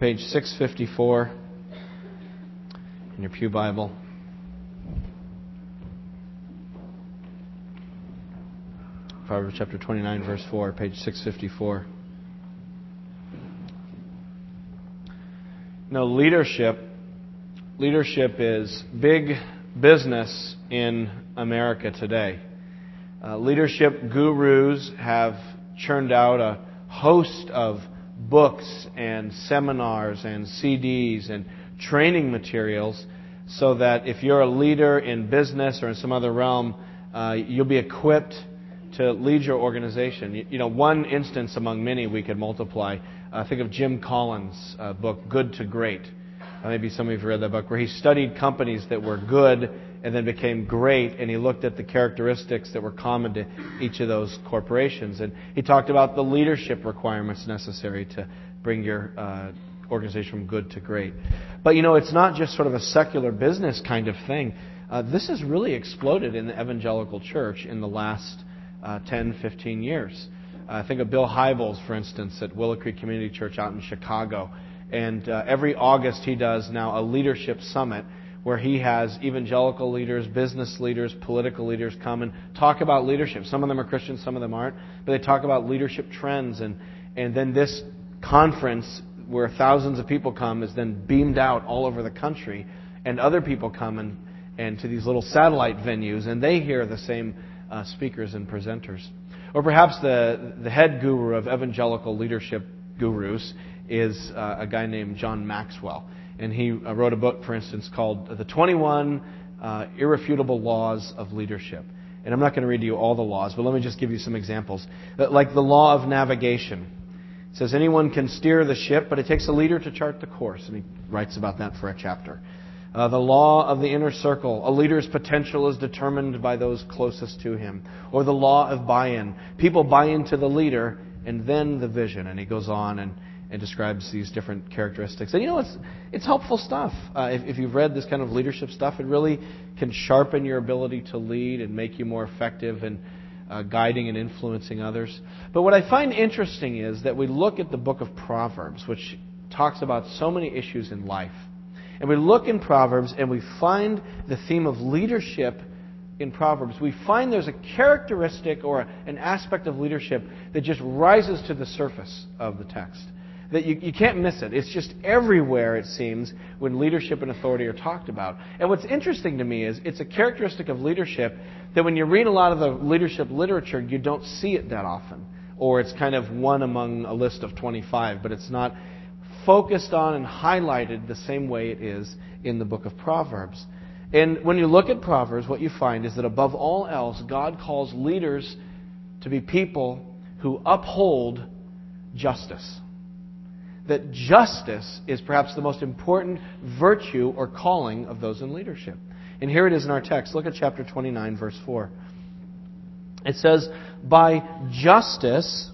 Page 654 in your Pew Bible. Proverbs chapter 29, verse 4, page 654. Now, leadership, leadership is big business in America today. Uh, leadership gurus have churned out a host of books and seminars and CDs and training materials so that if you're a leader in business or in some other realm, uh, you'll be equipped to lead your organization. You, you, know, one instance among many we could multiply. Uh, think of Jim Collins' uh, book, Good to Great. Uh, maybe some of you have read that book, where he studied companies that were good and then became great, and he looked at the characteristics that were common to each of those corporations. And he talked about the leadership requirements necessary to bring your uh, organization from good to great. But you know, it's not just sort of a secular business kind of thing. Uh, this has really exploded in the evangelical church in the last uh, 10, 15 years. Uh, think of Bill Hybels, for instance, at Willow Creek Community Church out in Chicago. And uh, every August he does now a leadership summit where he has evangelical leaders, business leaders, political leaders come and talk about leadership. Some of them are Christians, some of them aren't, but they talk about leadership trends. And, and then this conference, where thousands of people come, is then beamed out all over the country, and other people come and, and to these little satellite venues, and they hear the same uh, speakers and presenters. Or perhaps the, the head guru of evangelical leadership gurus is uh, a guy named John Maxwell and he uh, wrote a book, for instance, called The 21 uh, Irrefutable Laws of Leadership. And I'm not going to read to you all the laws, but let me just give you some examples. Like the law of navigation. It says anyone can steer the ship, but it takes a leader to chart the course. And he writes about that for a chapter. Uh, the law of the inner circle. A leader's potential is determined by those closest to him. Or the law of buy in. People buy into the leader and then the vision. And he goes on and and describes these different characteristics. And you know, it's, it's helpful stuff. Uh, if, if, you've read this kind of leadership stuff, it really can sharpen your ability to lead and make you more effective in uh, guiding and influencing others. But what I find interesting is that we look at the book of Proverbs, which talks about so many issues in life. And we look in Proverbs and we find the theme of leadership in Proverbs, we find there's a characteristic or an aspect of leadership that just rises to the surface of the text that you, you can't miss it. It's just everywhere, it seems, when leadership and authority are talked about. And what's interesting to me is it's a characteristic of leadership that when you read a lot of the leadership literature, you don't see it that often. Or it's kind of one among a list of 25, but it's not focused on and highlighted the same way it is in the book of Proverbs. And when you look at Proverbs, what you find is that above all else, God calls leaders to be people who uphold justice that justice is perhaps the most important virtue or calling of those in leadership. And here it is in our text. Look at chapter 29, verse 4. It says, By justice,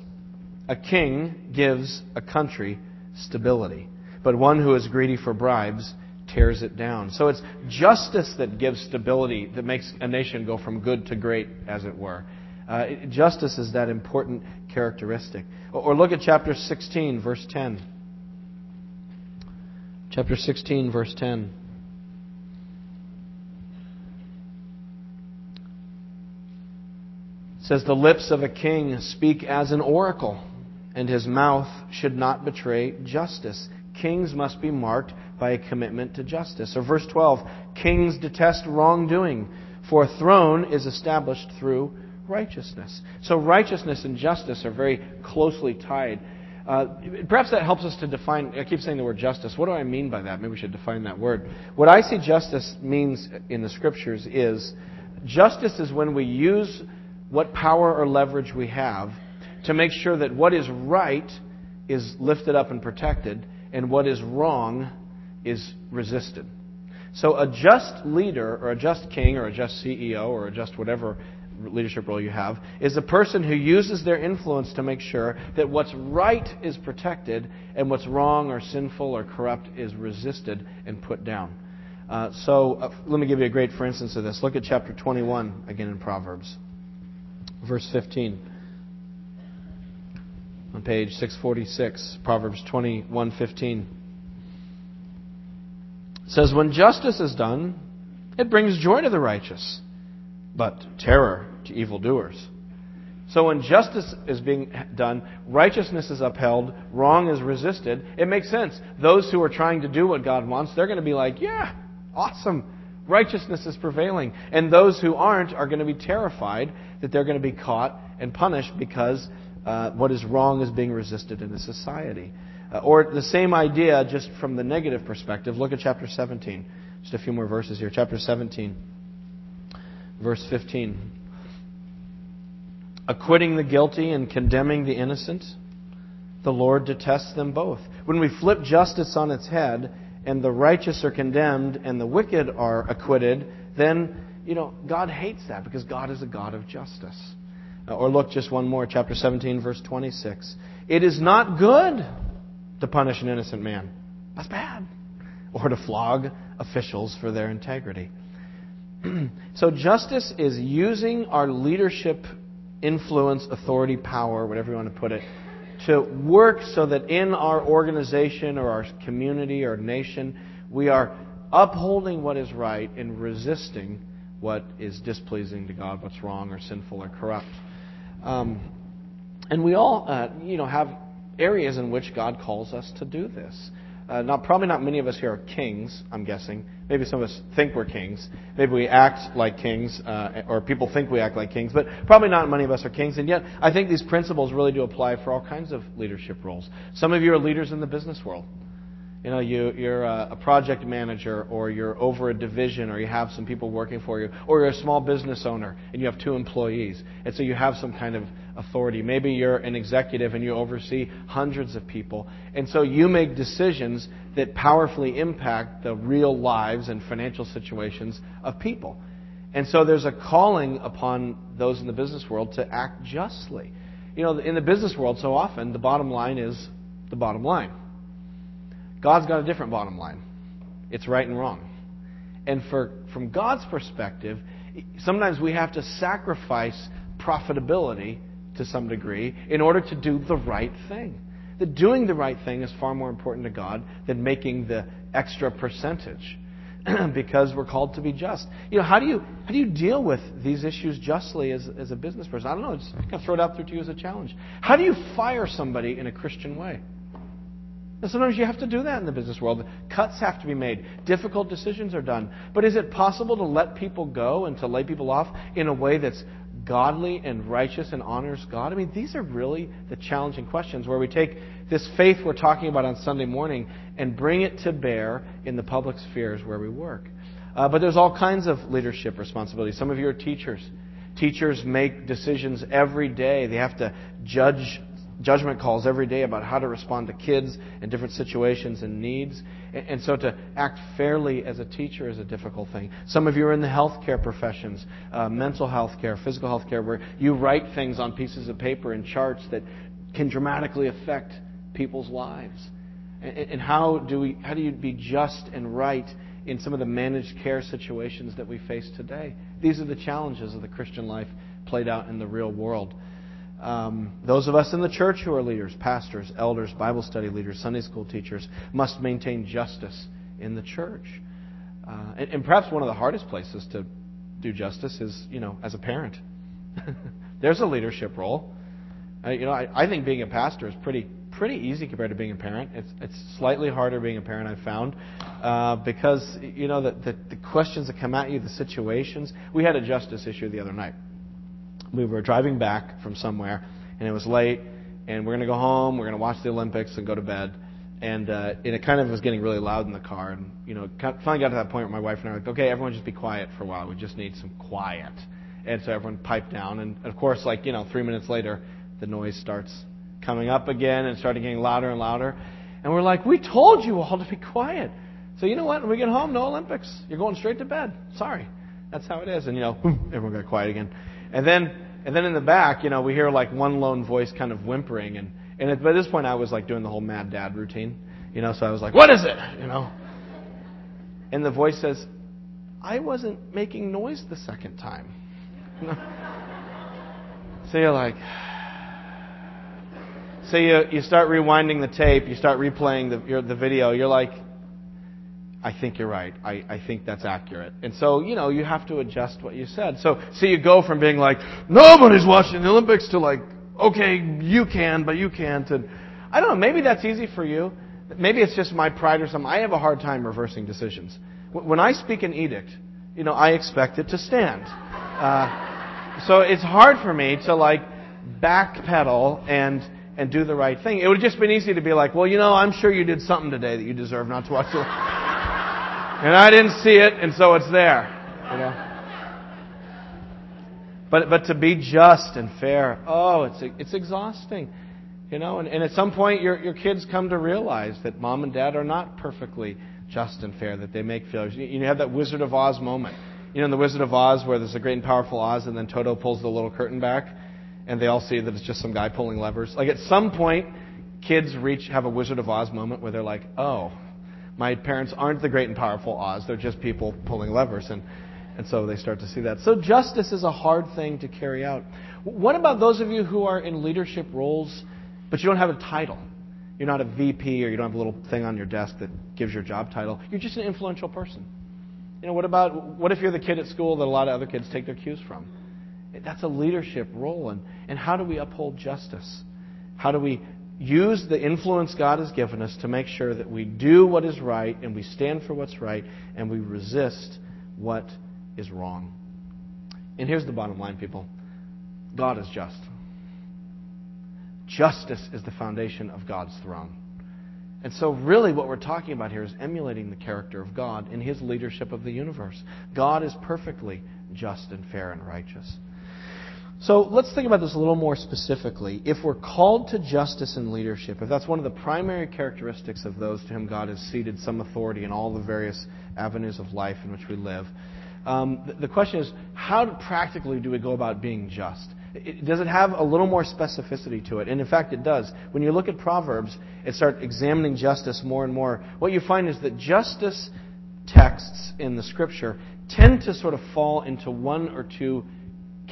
a king gives a country stability, but one who is greedy for bribes tears it down. So it's justice that gives stability, that makes a nation go from good to great, as it were. Uh, justice is that important characteristic. Or look at chapter 16, verse 10 chapter 16, verse 10. It says, The lips of a king speak as an oracle, and his mouth should not betray justice. Kings must be marked by a commitment to justice. Or verse 12, Kings detest wrongdoing, for a throne is established through righteousness. So righteousness and justice are very closely tied. Uh, perhaps that helps us to define. I keep saying the word justice. What do I mean by that? Maybe we should define that word. What I see justice means in the scriptures is justice is when we use what power or leverage we have to make sure that what is right is lifted up and protected, and what is wrong is resisted. So a just leader, or a just king, or a just CEO, or a just whatever leadership role you have, is a person who uses their influence to make sure that what's right is protected and what's wrong or sinful or corrupt is resisted and put down. Uh, so uh, let me give you a great for instance of this. Look at chapter 21 again in Proverbs, verse 15. On page 646, Proverbs 21:15. It says, When justice is done, it brings joy to the righteous, but terror to evildoers. So when justice is being done, righteousness is upheld, wrong is resisted. It makes sense. Those who are trying to do what God wants, they're going to be like, yeah, awesome. Righteousness is prevailing. And those who aren't are going to be terrified that they're going to be caught and punished because uh, what is wrong is being resisted in a society. Uh, or the same idea, just from the negative perspective. Look at chapter 17. Just a few more verses here. Chapter 17, verse 15 acquitting the guilty and condemning the innocent, the Lord detests them both. When we flip justice on its head and the righteous are condemned and the wicked are acquitted, then, you know, God hates that because God is a God of justice. Uh, or look just one more, chapter 17, verse 26. It is not good to punish an innocent man. That's bad. Or to flog officials for their integrity. so justice is using our leadership influence, authority, power, whatever you want to put it, to work so that in our organization or our community or nation, we are upholding what is right and resisting what is displeasing to God, what's wrong or sinful or corrupt. Um, and we all, uh, you know, have areas in which God calls us to do this. Uh, not probably not many of us here are kings. I'm guessing. Maybe some of us think we're kings. Maybe we act like kings, uh, or people think we act like kings. But probably not many of us are kings. And yet, I think these principles really do apply for all kinds of leadership roles. Some of you are leaders in the business world. You know, you, you're a, project manager, or you're over a division, or you have some people working for you, or you're a small business owner and you have two employees, and so you have some kind of authority. Maybe you're an executive and you oversee hundreds of people, and so you make decisions that powerfully impact the real lives and financial situations of people. And so there's a calling upon those in the business world to act justly. You know, in the business world, so often the bottom line is the bottom line. God's got a different bottom line it's right and wrong. And for, from God's perspective, sometimes we have to sacrifice profitability to some degree in order to do the right thing. That doing the right thing is far more important to God than making the extra percentage. because we're called to be just. You know, how do you how do you deal with these issues justly as, as a business person? I don't know. Just of throw it out there to you as a challenge. How do you fire somebody in a Christian way? And sometimes you have to do that in the business world. Cuts have to be made. Difficult decisions are done. But is it possible to let people go and to lay people off in a way that's godly and righteous and honors God? I mean, these are really the challenging questions where we take this faith we're talking about on Sunday morning and bring it to bear in the public spheres where we work. Uh, but there's all kinds of leadership responsibilities. Some of you are teachers. Teachers make decisions every day. They have to judge judgment calls every day about how to respond to kids in different situations and needs. And so to act fairly as a teacher is a difficult thing. Some of you are in the healthcare professions, uh, mental health care, physical health care, where you write things on pieces of paper and charts that can dramatically affect people's lives. And how do, we, how do you be just and right in some of the managed care situations that we face today? These are the challenges of the Christian life played out in the real world. Um, those of us in the church who are leaders, pastors, elders, Bible study leaders, Sunday school teachers, must maintain justice in the church. Uh, and, and, perhaps one of the hardest places to do justice is, you know, as a parent. There's a leadership role. Uh, you know, I, I, think being a pastor is pretty pretty easy compared to being a parent. It's it's slightly harder being a parent. I've found uh, because you know the, the the questions that come at you, the situations. We had a justice issue the other night we were driving back from somewhere, and it was late, and we're going to go home. We're going to watch the Olympics and go to bed. And, uh, and it kind of was getting really loud in the car. And, you know, finally got to that point where my wife and I were like, okay, everyone just be quiet for a while. We just need some quiet. And so everyone piped down. And, of course, like, you know, three minutes later, the noise starts coming up again and started getting louder and louder. And we're like, we told you all to be quiet. So you know what? When we get home, no Olympics. You're going straight to bed. Sorry. That's how it is. And, you know, everyone got quiet again. And then, and then in the back, you know, we hear like one lone voice kind of whimpering. And, and at, by this point, I was like doing the whole mad dad routine. You know, so I was like, what is it? You know? And the voice says, I wasn't making noise the second time. so you're like, so you, you start rewinding the tape, you start replaying the, your, the video, you're like, I think you're right. I, I think that's accurate. And so, you know, you have to adjust what you said. So, so you go from being like, nobody's watching the Olympics to like, okay, you can, but you can't. And I don't know, maybe that's easy for you. Maybe it's just my pride or something. I have a hard time reversing decisions. When I speak an edict, you know, I expect it to stand. Uh, so it's hard for me to like backpedal and and do the right thing. It would have just been easy to be like, well, you know, I'm sure you did something today that you deserve not to watch. The... and I didn't see it, and so it's there. You know. But but to be just and fair, oh, it's it's exhausting. You know, and, and at some point your your kids come to realize that mom and dad are not perfectly just and fair, that they make failures. You, you have that Wizard of Oz moment. You know, in the Wizard of Oz where there's a great and powerful Oz and then Toto pulls the little curtain back and they all see that it's just some guy pulling levers. Like at some point, kids reach have a Wizard of Oz moment where they're like, "Oh, my parents aren't the great and powerful Oz; they're just people pulling levers." And and so they start to see that. So justice is a hard thing to carry out. What about those of you who are in leadership roles, but you don't have a title? You're not a VP or you don't have a little thing on your desk that gives your job title. You're just an influential person. You know, what about what if you're the kid at school that a lot of other kids take their cues from? That's a leadership role. And, and how do we uphold justice? How do we use the influence God has given us to make sure that we do what is right and we stand for what's right and we resist what is wrong? And here's the bottom line, people God is just. Justice is the foundation of God's throne. And so, really, what we're talking about here is emulating the character of God in His leadership of the universe. God is perfectly just and fair and righteous. So let's think about this a little more specifically. If we're called to justice and leadership, if that's one of the primary characteristics of those to whom God has ceded some authority in all the various avenues of life in which we live, um, the question is how practically do we go about being just? It, does it have a little more specificity to it? And in fact, it does. When you look at Proverbs and start examining justice more and more, what you find is that justice texts in the Scripture tend to sort of fall into one or two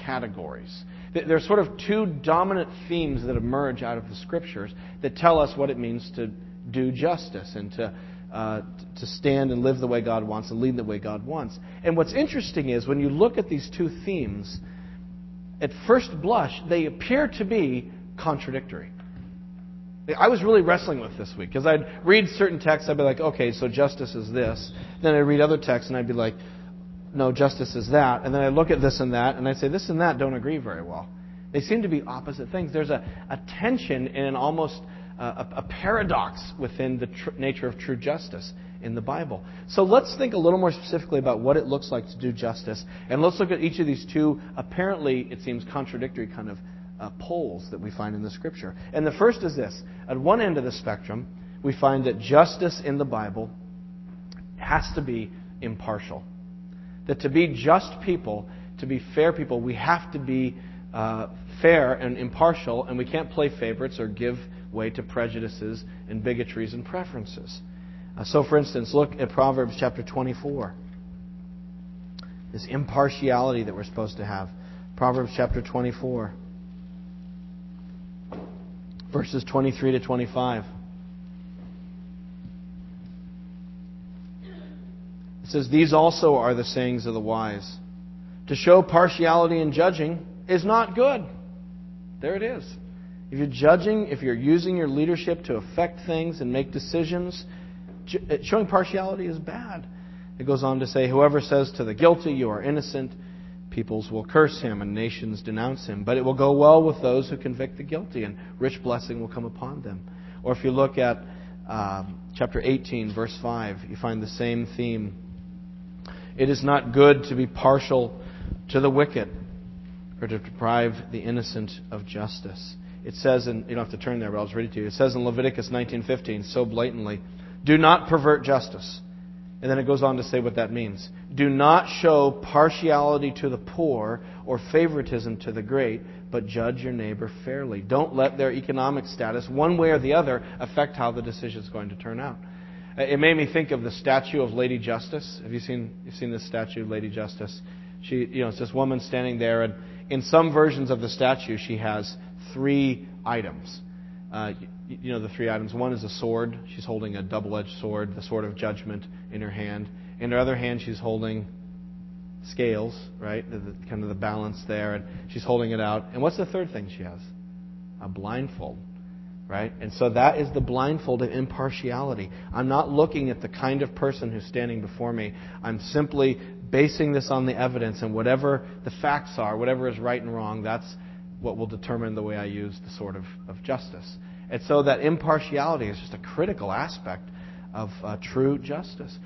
categories. There's sort of two dominant themes that emerge out of the scriptures that tell us what it means to do justice and to, uh, to stand and live the way God wants and lead the way God wants. And what's interesting is when you look at these two themes, at first blush, they appear to be contradictory. I was really wrestling with this week because I'd read certain texts, I'd be like, okay, so justice is this. Then I'd read other texts and I'd be like, no, justice is that. And then I look at this and that, and I say, this and that don't agree very well. They seem to be opposite things. There's a, a tension and an almost uh, a, a, paradox within the tr- nature of true justice in the Bible. So let's think a little more specifically about what it looks like to do justice. And let's look at each of these two, apparently, it seems, contradictory kind of uh, poles that we find in the Scripture. And the first is this at one end of the spectrum, we find that justice in the Bible has to be impartial that to be just people, to be fair people, we have to be uh, fair and impartial, and we can't play favorites or give way to prejudices and bigotries and preferences. Uh, so, for instance, look at Proverbs chapter 24. This impartiality that we're supposed to have. Proverbs chapter 24, verses 23 to 25. It says, These also are the sayings of the wise. To show partiality in judging is not good. There it is. If you're judging, if you're using your leadership to affect things and make decisions, uh, showing partiality is bad. It goes on to say, Whoever says to the guilty, You are innocent, peoples will curse him and nations denounce him. But it will go well with those who convict the guilty, and rich blessing will come upon them. Or if you look at um, chapter 18, verse 5, you find the same theme. It is not good to be partial to the wicked or to deprive the innocent of justice. It says, and you don't have to turn there, but I'll just read it to you. It says in Leviticus 19:15 so blatantly, "Do not pervert justice." And then it goes on to say what that means. Do not show partiality to the poor or favoritism to the great, but judge your neighbor fairly. Don't let their economic status, one way or the other, affect how the decision is going to turn out. It made me think of the statue of Lady Justice. Have you seen you've seen this statue of Lady Justice? She, you know, it's this woman standing there, and in some versions of the statue, she has three items. Uh, you know the three items. One is a sword. She's holding a double edged sword, the sword of judgment, in her hand. In her other hand, she's holding scales, right? The, the, kind of the balance there. And she's holding it out. And what's the third thing she has? A blindfold right? And so that is the blindfold of impartiality. I'm not looking at the kind of person who's standing before me. I'm simply basing this on the evidence and whatever the facts are, whatever is right and wrong, that's what will determine the way I use the sword of, of justice. And so that impartiality is just a critical aspect of uh, true justice.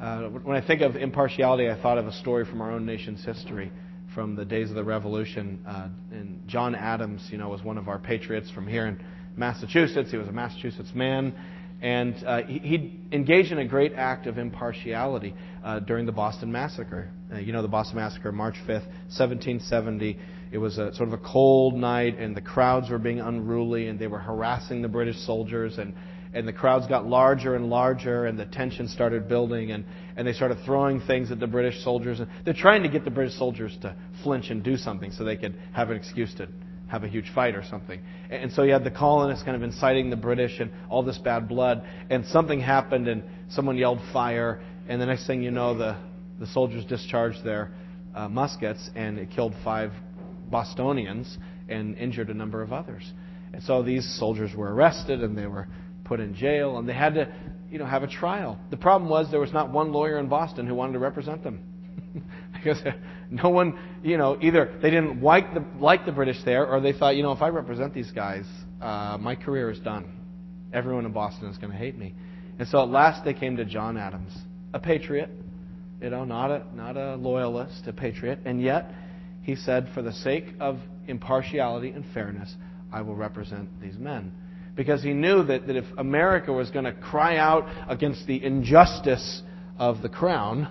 Uh, when I think of impartiality, I thought of a story from our own nation's history from the days of the Revolution. Uh, and John Adams, you know, was one of our patriots from here. And Massachusetts. He was a Massachusetts man. And uh, he, engaged in a great act of impartiality uh, during the Boston Massacre. Uh, you know, the Boston Massacre, March 5th, 1770. It was a, sort of a cold night, and the crowds were being unruly, and they were harassing the British soldiers. And, and the crowds got larger and larger, and the tension started building, and, and they started throwing things at the British soldiers. And they're trying to get the British soldiers to flinch and do something so they could have an excuse to have a huge fight or something. And so you had the colonists kind of inciting the British and all this bad blood. And something happened and someone yelled fire. And the next thing you know, the, the soldiers discharged their uh, muskets and it killed five Bostonians and injured a number of others. And so these soldiers were arrested and they were put in jail and they had to, you know, have a trial. The problem was there was not one lawyer in Boston who wanted to represent them. because no one, you know, either they didn't like the, like the British there, or they thought, you know, if I represent these guys, uh, my career is done. Everyone in Boston is going to hate me. And so at last they came to John Adams, a patriot, you know, not a, not a loyalist, a patriot. And yet he said, for the sake of impartiality and fairness, I will represent these men. Because he knew that, that if America was going to cry out against the injustice of the crown,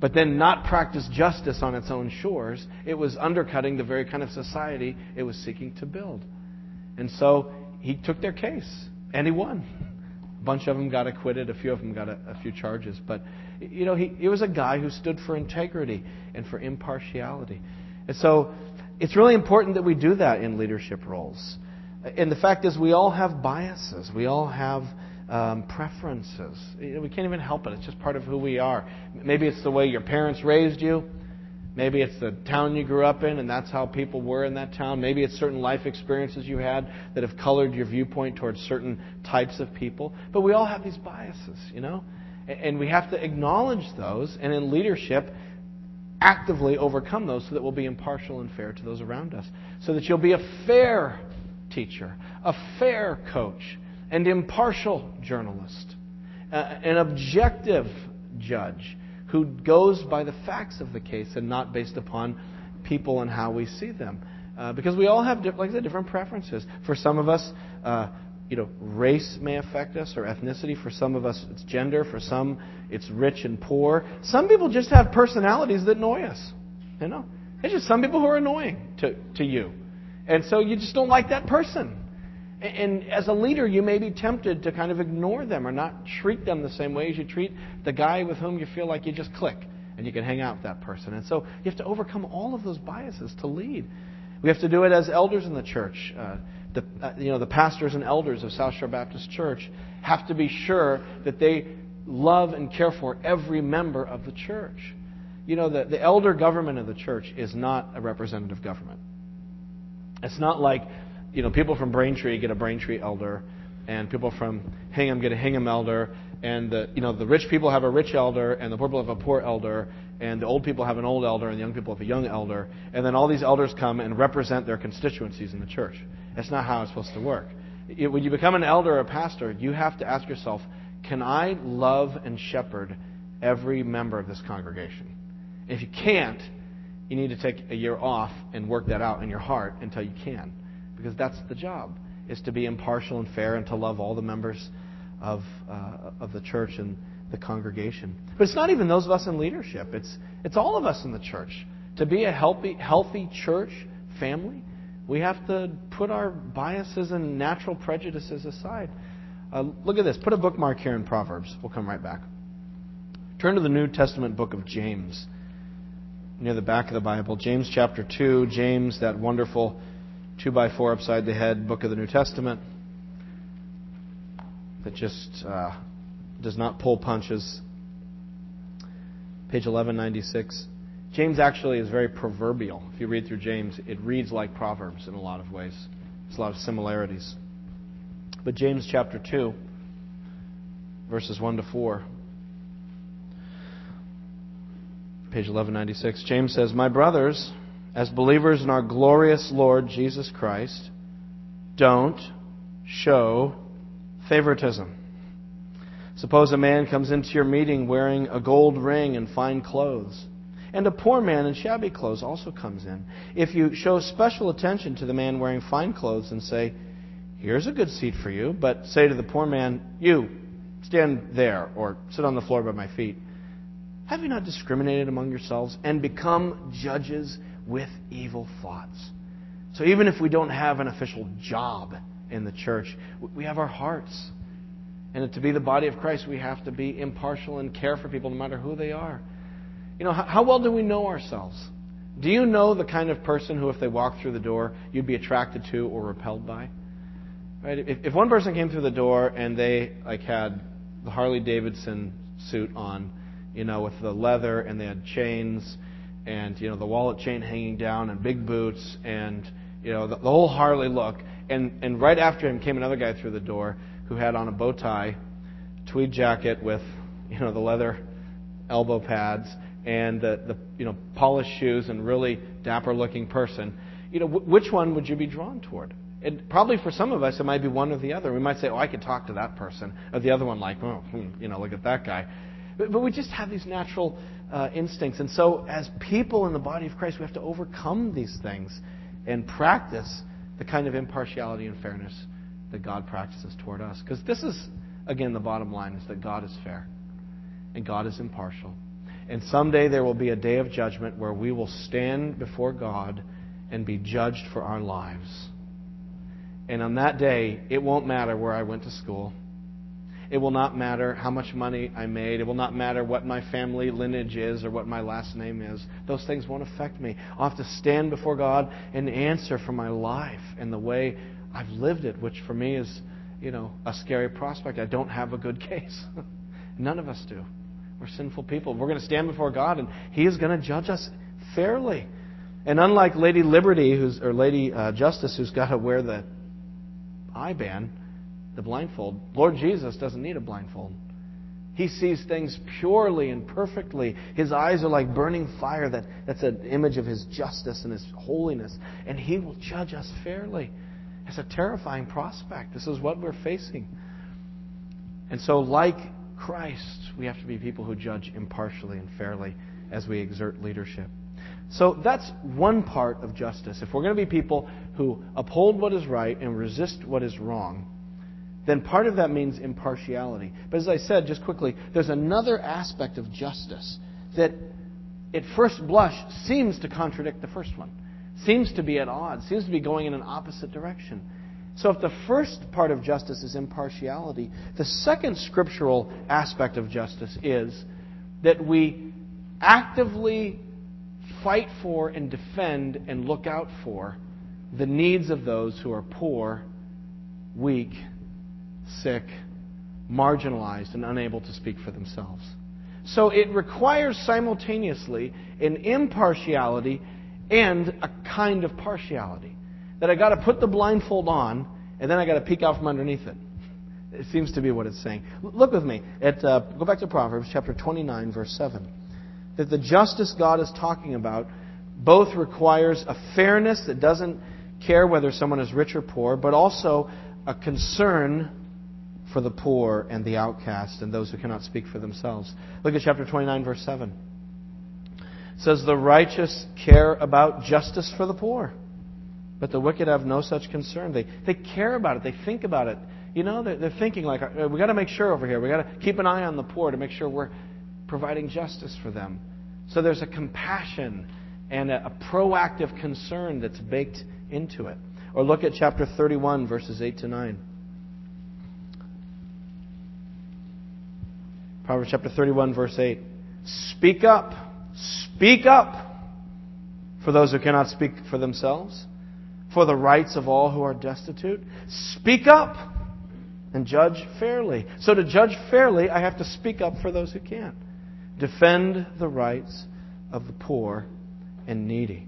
but then not practice justice on its own shores, it was undercutting the very kind of society it was seeking to build. And so he took their case, and he won. A bunch of them got acquitted, a few of them got a, a few charges. But, you know, he, he was a guy who stood for integrity and for impartiality. And so it's really important that we do that in leadership roles. And the fact is, we all have biases. We all have um, preferences. We can't even help it. It's just part of who we are. Maybe it's the way your parents raised you. Maybe it's the town you grew up in, and that's how people were in that town. Maybe it's certain life experiences you had that have colored your viewpoint towards certain types of people. But we all have these biases, you know? And we have to acknowledge those, and in leadership, actively overcome those so that we'll be impartial and fair to those around us. So that you'll be a fair teacher, a fair coach, and impartial journalist, uh, an objective judge who goes by the facts of the case and not based upon people and how we see them. Uh, because we all have, like I said, different preferences. For some of us, uh, you know, race may affect us or ethnicity. For some of us, it's gender. For some, it's rich and poor. Some people just have personalities that annoy us. You know, it's just some people who are annoying to, to you, and so you just don't like that person. And as a leader, you may be tempted to kind of ignore them or not treat them the same way as you treat the guy with whom you feel like you just click and you can hang out with that person. And so you have to overcome all of those biases to lead. We have to do it as elders in the church. Uh, the, uh, you know, the pastors and elders of South Shore Baptist Church have to be sure that they love and care for every member of the church. You know, the, the elder government of the church is not a representative government. It's not like you know, people from Braintree get a Braintree elder, and people from Hingham get a Hingham elder, and the, you know, the rich people have a rich elder, and the poor people have a poor elder, and the old people have an old elder, and the young people have a young elder, and then all these elders come and represent their constituencies in the church. That's not how it's supposed to work. It, when you become an elder or a pastor, you have to ask yourself, can I love and shepherd every member of this congregation? If you can't, you need to take a year off and work that out in your heart until you can because that's the job, is to be impartial and fair and to love all the members of, uh, of the church and the congregation. But it's not even those of us in leadership. It's, it's all of us in the church. To be a healthy, healthy church family, we have to put our biases and natural prejudices aside. Uh, look at this. Put a bookmark here in Proverbs. We'll come right back. Turn to the New Testament book of James, near the back of the Bible. James chapter 2. James, that wonderful two by four upside the head book of the New Testament. that just uh, does not pull punches. Page 1196. James actually is very proverbial. If you read through James, it reads like Proverbs in a lot of ways. There's a lot of similarities. But James chapter 2, verses 1 to 4. Page 1196. James says, My brothers, as believers in our glorious Lord Jesus Christ, don't show favoritism. Suppose a man comes into your meeting wearing a gold ring and fine clothes, and a poor man in shabby clothes also comes in. If you show special attention to the man wearing fine clothes and say, Here's a good seat for you, but say to the poor man, You, stand there, or sit on the floor by my feet, have you not discriminated among yourselves and become judges with evil thoughts? So even if we don't have an official job in the church, we have our hearts. And to be the body of Christ, we have to be impartial and care for people no matter who they are. You know, how well do we know ourselves? Do you know the kind of person who, if they walked through the door, you'd be attracted to or repelled by? Right? If, if one person came through the door and they like had the Harley Davidson suit on, you know, with the leather and they had chains and you know the wallet chain hanging down and big boots and you know the, the whole Harley look, and and right after him came another guy through the door who had on a bow tie, tweed jacket with you know the leather elbow pads and the, the you know polished shoes and really dapper looking person. You know, w- which one would you be drawn toward? And probably for some of us, it might be one or the other. We might say, "Oh, I could talk to that person," or the other one, like, "Oh, hmm, you know, look at that guy." But, but we just have these natural uh, instincts, and so as people in the body of Christ, we have to overcome these things and practice the kind of impartiality and fairness that God practices toward us. Because this is, again, the bottom line: is that God is fair and God is impartial. And someday there will be a day of judgment where we will stand before God and be judged for our lives. And on that day, it won't matter where I went to school. It will not matter how much money I made. It will not matter what my family lineage is or what my last name is. Those things won't affect me. I'll have to stand before God and answer for my life and the way I've lived it, which for me is, you know, a scary prospect. I don't have a good case. None of us do. We're sinful people. We're going to stand before God, and He is going to judge us fairly. And unlike Lady Liberty, who's or Lady uh, Justice, who's got to wear the eye band, the blindfold, Lord Jesus doesn't need a blindfold. He sees things purely and perfectly. His eyes are like burning fire. That, that's an image of His justice and His holiness. And He will judge us fairly. It's a terrifying prospect. This is what we're facing. And so, like Christ, we have to be people who judge impartially and fairly as we exert leadership. So that's one part of justice. If we're going to be people who uphold what is right and resist what is wrong, then part of that means impartiality. But as I said, just quickly, there's another aspect of justice that at first blush seems to contradict the first one, seems to be at odds, seems to be going in an opposite direction. So if the first part of justice is impartiality, the second scriptural aspect of justice is that we actively fight for and defend and look out for the needs of those who are poor, weak, sick, marginalized, and unable to speak for themselves. So it requires simultaneously an impartiality and a kind of partiality. That I got to put the blindfold on, and then I got to peek out from underneath it. It seems to be what it's saying. Look with me at uh, go back to Proverbs chapter 29, verse 7. That the justice God is talking about both requires a fairness that doesn't care whether someone is rich or poor, but also a concern for the poor and the outcast and those who cannot speak for themselves. Look at chapter 29, verse 7. It says, The righteous care about justice for the poor, but the wicked have no such concern. They, they care about it, they think about it. You know, they're, they're thinking like, uh, we got to make sure over here, we got to keep an eye on the poor to make sure we're providing justice for them. So there's a compassion and a, a proactive concern that's baked into it. Or look at chapter 31, verses 8 to 9. Proverbs chapter 31, verse 8. Speak up. Speak up for those who cannot speak for themselves, for the rights of all who are destitute. Speak up and judge fairly. So to judge fairly, I have to speak up for those who can't. Defend the rights of the poor and needy.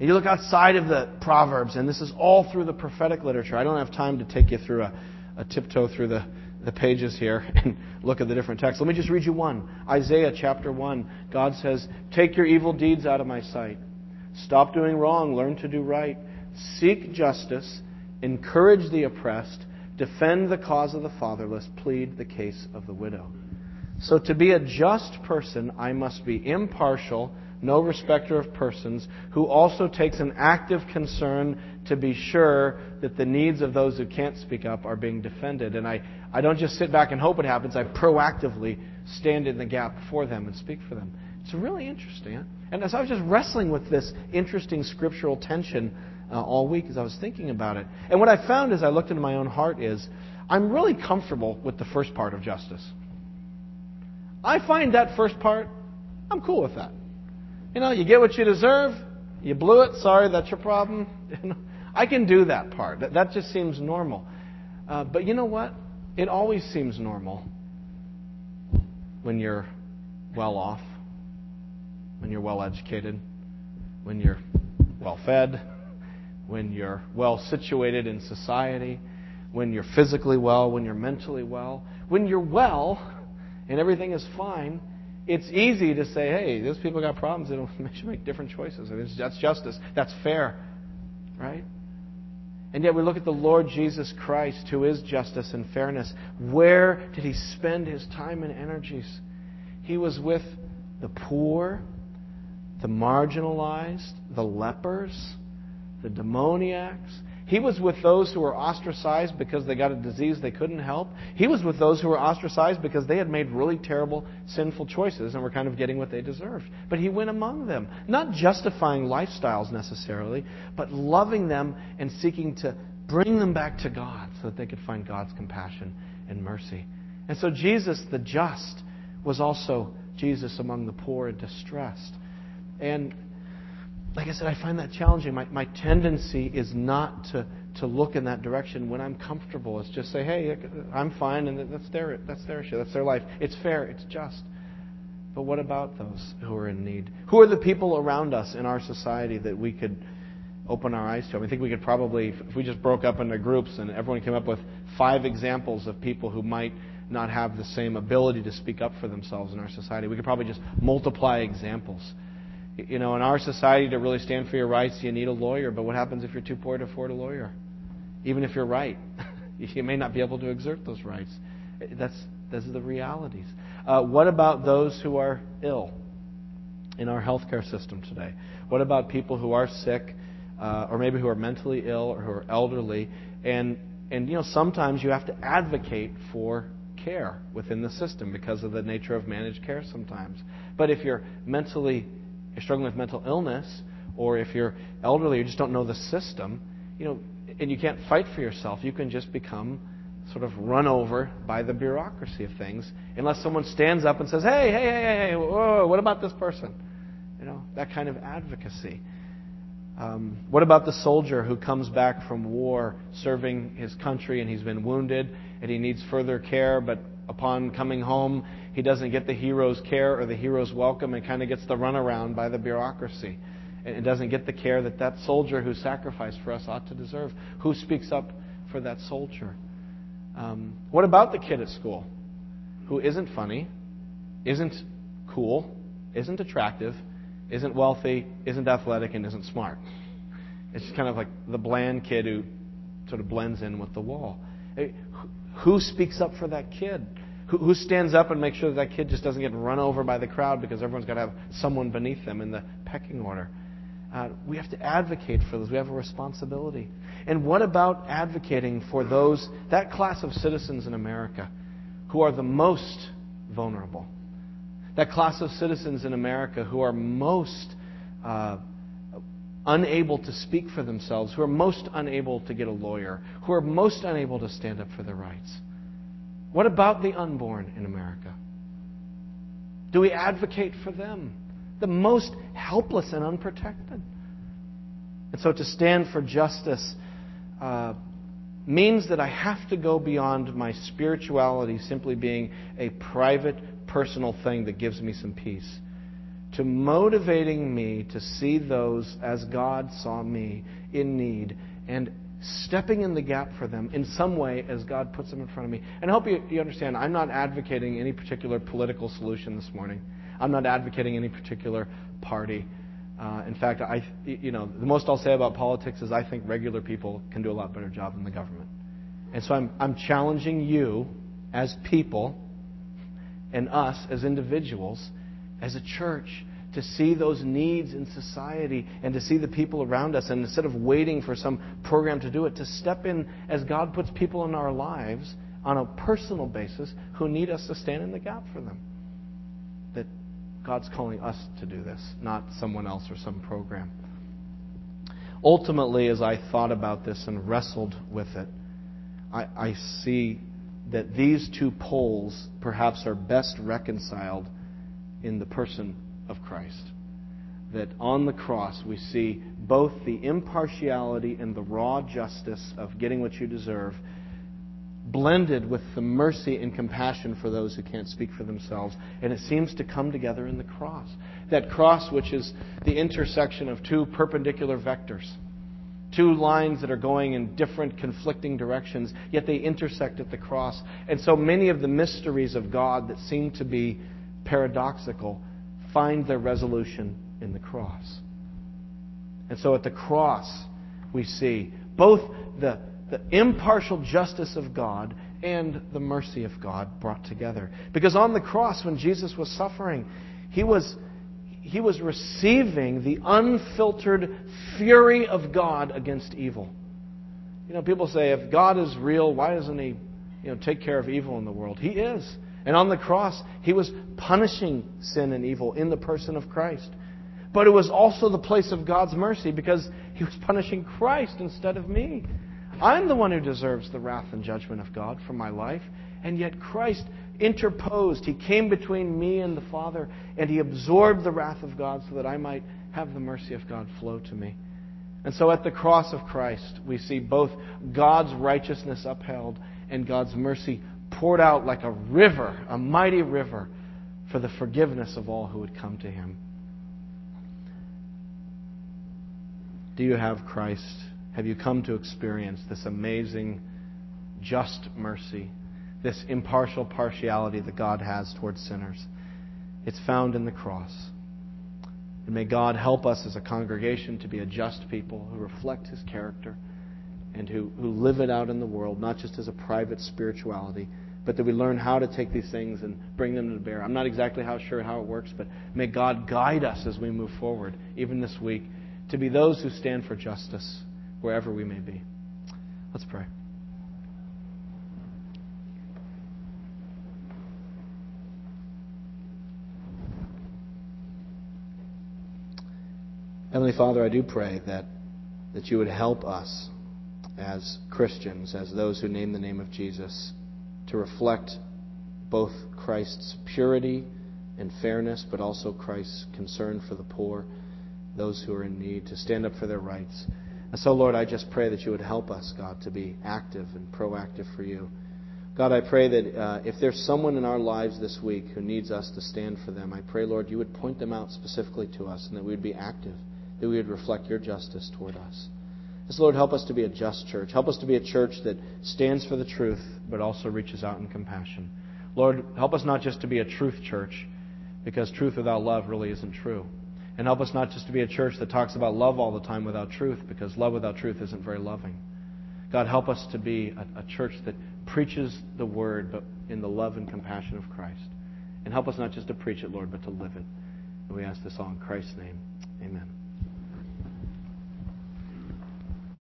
And you look outside of the Proverbs, and this is all through the prophetic literature. I don't have time to take you through a, a tiptoe through the, the pages here and look at the different texts. Let me just read you one. Isaiah chapter 1. God says, Take your evil deeds out of my sight. Stop doing wrong. Learn to do right. Seek justice. Encourage the oppressed. Defend the cause of the fatherless. Plead the case of the widow. So, to be a just person, I must be impartial no respecter of persons, who also takes an active concern to be sure that the needs of those who can't speak up are being defended. And I, I don't just sit back and hope it happens, I proactively stand in the gap for them and speak for them. It's really interesting. And as I was just wrestling with this interesting scriptural tension uh, all week as I was thinking about it, and what I found as I looked into my own heart is I'm really comfortable with the first part of justice. I find that first part, I'm cool with that. You know, you get what you deserve. You blew it. Sorry, that's your problem. I can do that part. That, just seems normal. Uh, but you know what? It always seems normal when you're well off, when you're well educated, when you're well fed, when you're well situated in society, when you're physically well, when you're mentally well. When you're well and everything is fine, it's easy to say, hey, those people got problems. They should make different choices. That's justice. That's fair. Right? And yet we look at the Lord Jesus Christ, who is justice and fairness. Where did he spend his time and energies? He was with the poor, the marginalized, the lepers, the demoniacs, he was with those who were ostracized because they got a disease they couldn't help. He was with those who were ostracized because they had made really terrible, sinful choices and were kind of getting what they deserved. But he went among them, not justifying lifestyles necessarily, but loving them and seeking to bring them back to God so that they could find God's compassion and mercy. And so Jesus, the just, was also Jesus among the poor and distressed. And like I said, I find that challenging. My, my tendency is not to, to look in that direction when I'm comfortable. It's just say, hey, I'm fine, and that's their, that's their issue. That's their life. It's fair. It's just. But what about those who are in need? Who are the people around us in our society that we could open our eyes to? I, mean, I think we could probably, if we just broke up into groups and everyone came up with five examples of people who might not have the same ability to speak up for themselves in our society, we could probably just multiply examples. You know, in our society, to really stand for your rights, you need a lawyer. But what happens if you're too poor to afford a lawyer? Even if you're right, you may not be able to exert those rights. That's those are the realities. Uh, what about those who are ill in our healthcare system today? What about people who are sick, uh, or maybe who are mentally ill or who are elderly? And and you know, sometimes you have to advocate for care within the system because of the nature of managed care sometimes. But if you're mentally you're struggling with mental illness, or if you're elderly, you just don't know the system, you know, and you can't fight for yourself, you can just become sort of run over by the bureaucracy of things, unless someone stands up and says, "Hey, hey, hey, hey, hey what about this person?" You know, that kind of advocacy. Um, what about the soldier who comes back from war serving his country and he's been wounded and he needs further care, but upon coming home, he doesn't get the hero's care or the hero's welcome and kind of gets the runaround by the bureaucracy. And doesn't get the care that that soldier who sacrificed for us ought to deserve. Who speaks up for that soldier? Um, what about the kid at school who isn't funny, isn't cool, isn't attractive, isn't wealthy, isn't athletic, and isn't smart? It's kind of like the bland kid who sort of blends in with the wall. Who speaks up for that kid? Who, who stands up and makes sure that, that kid just doesn't get run over by the crowd because everyone's got to have someone beneath them in the pecking order? Uh, we have to advocate for those. We have a responsibility. And what about advocating for those, that class of citizens in America who are the most vulnerable? That class of citizens in America who are most uh, unable to speak for themselves, who are most unable to get a lawyer, who are most unable to stand up for their rights? What about the unborn in America? Do we advocate for them? The most helpless and unprotected. And so to stand for justice uh, means that I have to go beyond my spirituality simply being a private, personal thing that gives me some peace, to motivating me to see those as God saw me in need and stepping in the gap for them in some way as God puts them in front of me. And I hope you, you understand, I'm not advocating any particular political solution this morning. I'm not advocating any particular party. Uh, in fact, I, you know, the most I'll say about politics is I think regular people can do a lot better job than the government. And so I'm, I'm challenging you as people and us as individuals, as a church, to see those needs in society and to see the people around us. And instead of waiting for some program to do it, to step in as God puts people in our lives on a personal basis who need us to stand in the gap for them. That God's calling us to do this, not someone else or some program. Ultimately, as I thought about this and wrestled with it, I, I see that these two poles perhaps are best reconciled in the person of Christ. That on the cross we see both the impartiality and the raw justice of getting what you deserve blended with the mercy and compassion for those who can't speak for themselves. And it seems to come together in the cross. That cross, which is the intersection of two perpendicular vectors, two lines that are going in different conflicting directions, yet they intersect at the cross. And so many of the mysteries of God that seem to be paradoxical find their resolution in the cross. And so at the cross, we see both the the impartial justice of God and the mercy of God brought together. Because on the cross, when Jesus was suffering, he was, he was receiving the unfiltered fury of God against evil. You know, people say, if God is real, why doesn't he you know, take care of evil in the world? He is. And on the cross, he was punishing sin and evil in the person of Christ. But it was also the place of God's mercy because he was punishing Christ instead of me. I'm the one who deserves the wrath and judgment of God for my life. And yet Christ interposed. He came between me and the Father, and He absorbed the wrath of God so that I might have the mercy of God flow to me. And so at the cross of Christ, we see both God's righteousness upheld and God's mercy poured out like a river, a mighty river, for the forgiveness of all who would come to Him. Do you have Christ? have you come to experience this amazing, just mercy, this impartial partiality that God has towards sinners? It's found in the cross. And may God help us as a congregation to be a just people who reflect His character and who, who live it out in the world, not just as a private spirituality, but that we learn how to take these things and bring them to bear. I'm not exactly how sure how it works, but may God guide us as we move forward, even this week, to be those who stand for justice wherever we may be. Let's pray. Heavenly Father, I do pray that, that you would help us as Christians, as those who name the name of Jesus, to reflect both Christ's purity and fairness, but also Christ's concern for the poor, those who are in need, to stand up for their rights. And so, Lord, I just pray that you would help us, God, to be active and proactive for you. God, I pray that uh, if there's someone in our lives this week who needs us to stand for them, I pray, Lord, you would point them out specifically to us and that we would be active, that we would reflect your justice toward us. So, Lord, help us to be a just church. Help us to be a church that stands for the truth, but also reaches out in compassion. Lord, help us not just to be a truth church, because truth without love really isn't true. And help us not just to be a church that talks about love all the time without truth, because love without truth isn't very loving. God, help us to be a, a church that preaches the word, but in the love and compassion of Christ. And help us not just to preach it, Lord, but to live it. And we ask this all in Christ's name. Amen.